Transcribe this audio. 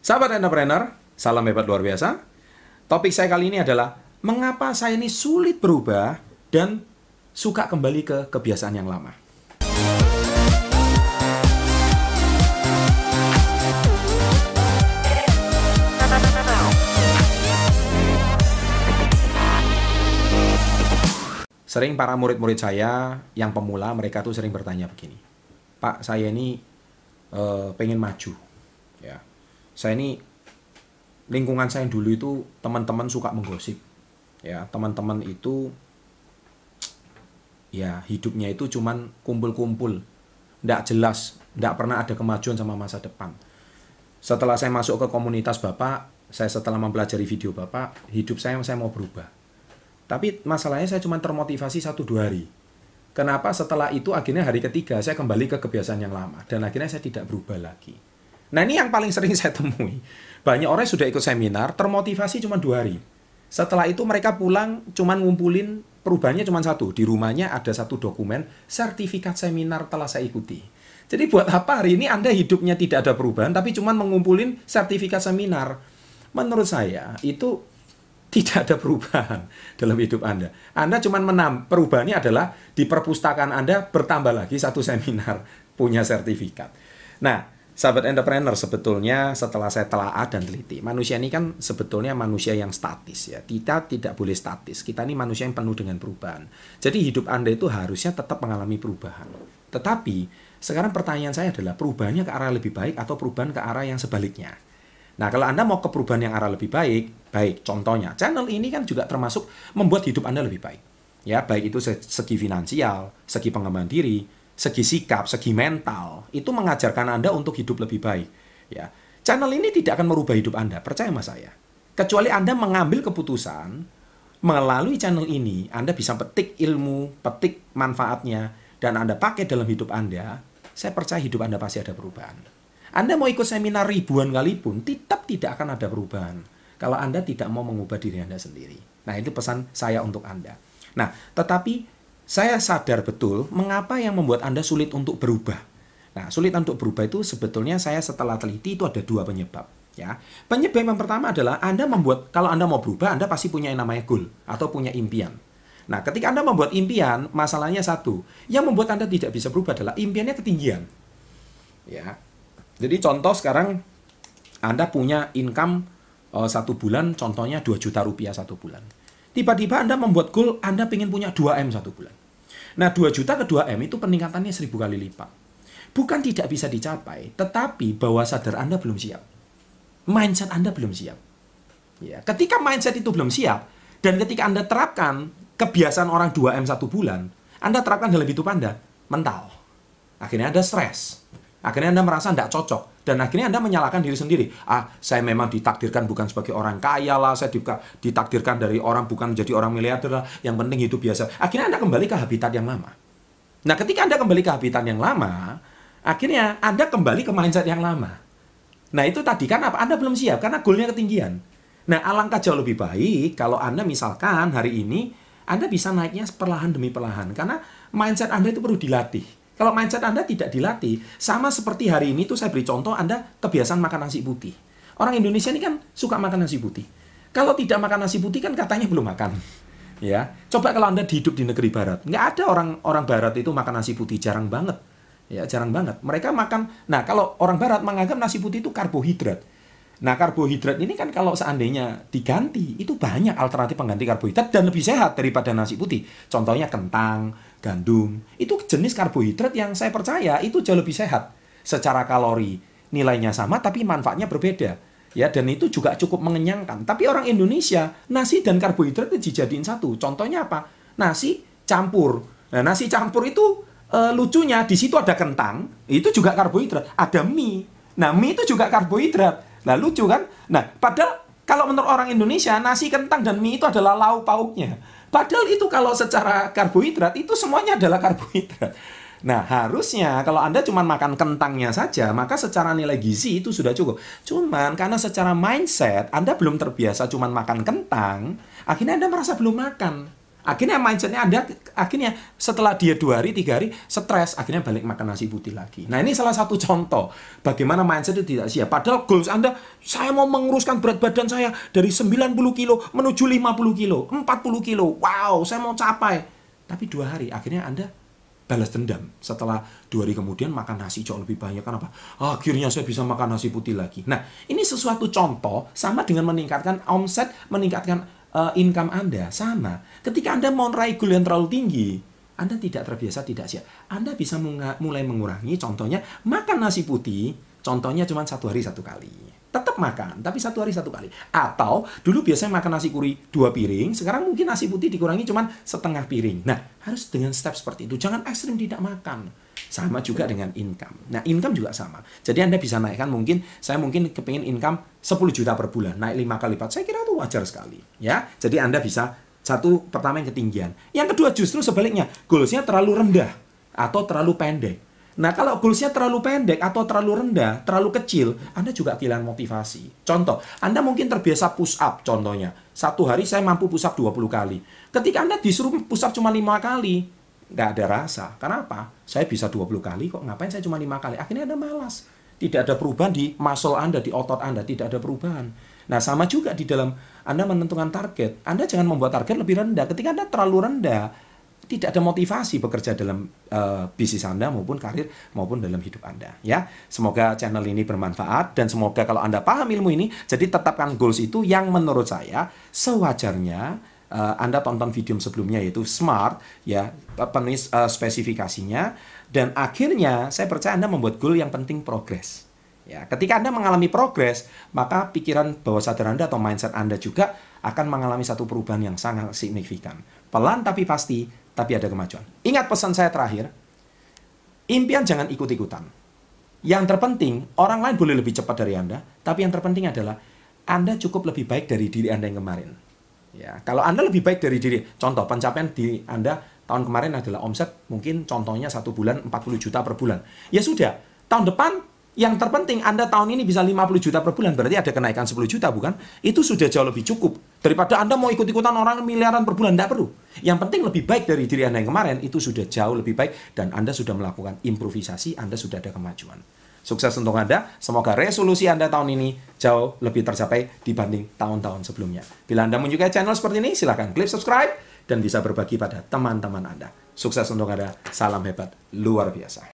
Sahabat entrepreneur, salam hebat luar biasa. Topik saya kali ini adalah mengapa saya ini sulit berubah dan suka kembali ke kebiasaan yang lama. Sering para murid-murid saya yang pemula mereka tuh sering bertanya begini, Pak saya ini uh, pengen maju, ya saya ini lingkungan saya yang dulu itu teman-teman suka menggosip. Ya teman-teman itu ya hidupnya itu cuman kumpul-kumpul. Tidak jelas tidak pernah ada kemajuan sama masa depan. Setelah saya masuk ke komunitas bapak saya setelah mempelajari video bapak hidup saya saya mau berubah. Tapi masalahnya saya cuma termotivasi satu dua hari. Kenapa setelah itu akhirnya hari ketiga saya kembali ke kebiasaan yang lama dan akhirnya saya tidak berubah lagi Nah ini yang paling sering saya temui. Banyak orang sudah ikut seminar, termotivasi cuma dua hari. Setelah itu mereka pulang cuma ngumpulin perubahannya cuma satu. Di rumahnya ada satu dokumen sertifikat seminar telah saya ikuti. Jadi buat apa hari ini Anda hidupnya tidak ada perubahan tapi cuma mengumpulin sertifikat seminar? Menurut saya itu tidak ada perubahan dalam hidup Anda. Anda cuma menam perubahannya adalah di perpustakaan Anda bertambah lagi satu seminar punya sertifikat. Nah, Sahabat entrepreneur sebetulnya setelah saya telaah dan teliti, manusia ini kan sebetulnya manusia yang statis ya. Kita tidak boleh statis. Kita ini manusia yang penuh dengan perubahan. Jadi hidup Anda itu harusnya tetap mengalami perubahan. Tetapi sekarang pertanyaan saya adalah perubahannya ke arah lebih baik atau perubahan ke arah yang sebaliknya. Nah, kalau Anda mau ke perubahan yang arah lebih baik, baik contohnya, channel ini kan juga termasuk membuat hidup Anda lebih baik. Ya, baik itu segi finansial, segi pengembangan diri, segi sikap, segi mental, itu mengajarkan Anda untuk hidup lebih baik. Ya, channel ini tidak akan merubah hidup Anda, percaya sama saya. Kecuali Anda mengambil keputusan melalui channel ini, Anda bisa petik ilmu, petik manfaatnya, dan Anda pakai dalam hidup Anda, saya percaya hidup Anda pasti ada perubahan. Anda mau ikut seminar ribuan kali pun, tetap tidak akan ada perubahan. Kalau Anda tidak mau mengubah diri Anda sendiri. Nah, itu pesan saya untuk Anda. Nah, tetapi saya sadar betul mengapa yang membuat Anda sulit untuk berubah. Nah, sulit untuk berubah itu sebetulnya saya setelah teliti itu ada dua penyebab. Ya, penyebab yang pertama adalah Anda membuat kalau Anda mau berubah, Anda pasti punya yang namanya goal atau punya impian. Nah, ketika Anda membuat impian, masalahnya satu, yang membuat Anda tidak bisa berubah adalah impiannya ketinggian. Ya, jadi contoh sekarang Anda punya income uh, satu bulan, contohnya 2 juta rupiah satu bulan. Tiba-tiba Anda membuat goal, Anda ingin punya 2M satu bulan. Nah, 2 juta ke 2M itu peningkatannya 1000 kali lipat. Bukan tidak bisa dicapai, tetapi bawah sadar Anda belum siap. Mindset Anda belum siap. Ya, ketika mindset itu belum siap, dan ketika Anda terapkan kebiasaan orang 2M satu bulan, Anda terapkan dalam hidup Anda, mental. Akhirnya Anda stres. Akhirnya Anda merasa tidak cocok dan akhirnya Anda menyalahkan diri sendiri. Ah, saya memang ditakdirkan bukan sebagai orang kaya lah, saya ditakdirkan dari orang bukan menjadi orang miliarder lah, yang penting hidup biasa. Akhirnya Anda kembali ke habitat yang lama. Nah, ketika Anda kembali ke habitat yang lama, akhirnya Anda kembali ke mindset yang lama. Nah, itu tadi kan apa? Anda belum siap karena goalnya ketinggian. Nah, alangkah jauh lebih baik kalau Anda misalkan hari ini Anda bisa naiknya perlahan demi perlahan karena mindset Anda itu perlu dilatih. Kalau mindset Anda tidak dilatih, sama seperti hari ini tuh saya beri contoh Anda kebiasaan makan nasi putih. Orang Indonesia ini kan suka makan nasi putih. Kalau tidak makan nasi putih kan katanya belum makan. Ya, coba kalau Anda hidup di negeri barat, nggak ada orang orang barat itu makan nasi putih jarang banget. Ya, jarang banget. Mereka makan. Nah, kalau orang barat menganggap nasi putih itu karbohidrat. Nah, karbohidrat ini kan kalau seandainya diganti, itu banyak alternatif pengganti karbohidrat dan lebih sehat daripada nasi putih. Contohnya kentang, gandum. Itu jenis karbohidrat yang saya percaya itu jauh lebih sehat. Secara kalori nilainya sama tapi manfaatnya berbeda. Ya, dan itu juga cukup mengenyangkan. Tapi orang Indonesia, nasi dan karbohidrat itu dijadiin satu. Contohnya apa? Nasi campur. Nah, nasi campur itu e, lucunya di situ ada kentang, itu juga karbohidrat. Ada mie. Nah, mie itu juga karbohidrat. Nah lucu kan? Nah padahal kalau menurut orang Indonesia nasi kentang dan mie itu adalah lauk pauknya. Padahal itu kalau secara karbohidrat itu semuanya adalah karbohidrat. Nah, harusnya kalau Anda cuma makan kentangnya saja, maka secara nilai gizi itu sudah cukup. Cuman karena secara mindset Anda belum terbiasa cuma makan kentang, akhirnya Anda merasa belum makan. Akhirnya mindsetnya Anda, akhirnya setelah dia dua hari, tiga hari, stres, akhirnya balik makan nasi putih lagi. Nah ini salah satu contoh bagaimana mindset itu tidak siap. Padahal goals Anda, saya mau menguruskan berat badan saya dari 90 kilo menuju 50 kilo, 40 kilo. Wow, saya mau capai. Tapi dua hari, akhirnya Anda balas dendam. Setelah dua hari kemudian makan nasi jauh lebih banyak. Kenapa? Akhirnya saya bisa makan nasi putih lagi. Nah, ini sesuatu contoh sama dengan meningkatkan omset, meningkatkan uh, income Anda sama. Ketika Anda mau meraih goal yang terlalu tinggi, Anda tidak terbiasa, tidak siap. Anda bisa mulai mengurangi, contohnya makan nasi putih, contohnya cuma satu hari satu kali. Tetap makan, tapi satu hari satu kali. Atau dulu biasanya makan nasi kuri dua piring, sekarang mungkin nasi putih dikurangi cuma setengah piring. Nah, harus dengan step seperti itu. Jangan ekstrim tidak makan. Sama juga dengan income. Nah, income juga sama. Jadi Anda bisa naikkan mungkin, saya mungkin kepingin income 10 juta per bulan, naik 5 kali lipat. Saya kira itu wajar sekali. ya. Jadi Anda bisa, satu pertama yang ketinggian. Yang kedua justru sebaliknya, goalsnya terlalu rendah atau terlalu pendek. Nah, kalau goalsnya terlalu pendek atau terlalu rendah, terlalu kecil, Anda juga kehilangan motivasi. Contoh, Anda mungkin terbiasa push up, contohnya. Satu hari saya mampu push up 20 kali. Ketika Anda disuruh push up cuma 5 kali, nggak ada rasa. Kenapa? Saya bisa 20 kali kok, ngapain saya cuma lima kali? Akhirnya Anda malas. Tidak ada perubahan di muscle Anda, di otot Anda, tidak ada perubahan. Nah, sama juga di dalam Anda menentukan target. Anda jangan membuat target lebih rendah. Ketika Anda terlalu rendah, tidak ada motivasi bekerja dalam uh, bisnis Anda maupun karir maupun dalam hidup Anda ya. Semoga channel ini bermanfaat dan semoga kalau Anda paham ilmu ini jadi tetapkan goals itu yang menurut saya sewajarnya uh, Anda tonton video sebelumnya yaitu SMART ya penuhi uh, spesifikasinya dan akhirnya saya percaya Anda membuat goal yang penting progres. Ya, ketika Anda mengalami progres, maka pikiran bawah sadar Anda atau mindset Anda juga akan mengalami satu perubahan yang sangat signifikan. Pelan tapi pasti, tapi ada kemajuan. Ingat pesan saya terakhir, impian jangan ikut-ikutan. Yang terpenting, orang lain boleh lebih cepat dari Anda, tapi yang terpenting adalah Anda cukup lebih baik dari diri Anda yang kemarin. Ya, kalau Anda lebih baik dari diri, contoh pencapaian di Anda tahun kemarin adalah omset mungkin contohnya satu bulan 40 juta per bulan. Ya sudah, tahun depan yang terpenting Anda tahun ini bisa 50 juta per bulan, berarti ada kenaikan 10 juta bukan? Itu sudah jauh lebih cukup. Daripada Anda mau ikut-ikutan orang miliaran per bulan, tidak perlu. Yang penting lebih baik dari diri Anda yang kemarin, itu sudah jauh lebih baik dan Anda sudah melakukan improvisasi, Anda sudah ada kemajuan. Sukses untuk Anda. Semoga resolusi Anda tahun ini jauh lebih tercapai dibanding tahun-tahun sebelumnya. Bila Anda menyukai channel seperti ini, silahkan klik subscribe dan bisa berbagi pada teman-teman Anda. Sukses untuk Anda. Salam hebat luar biasa.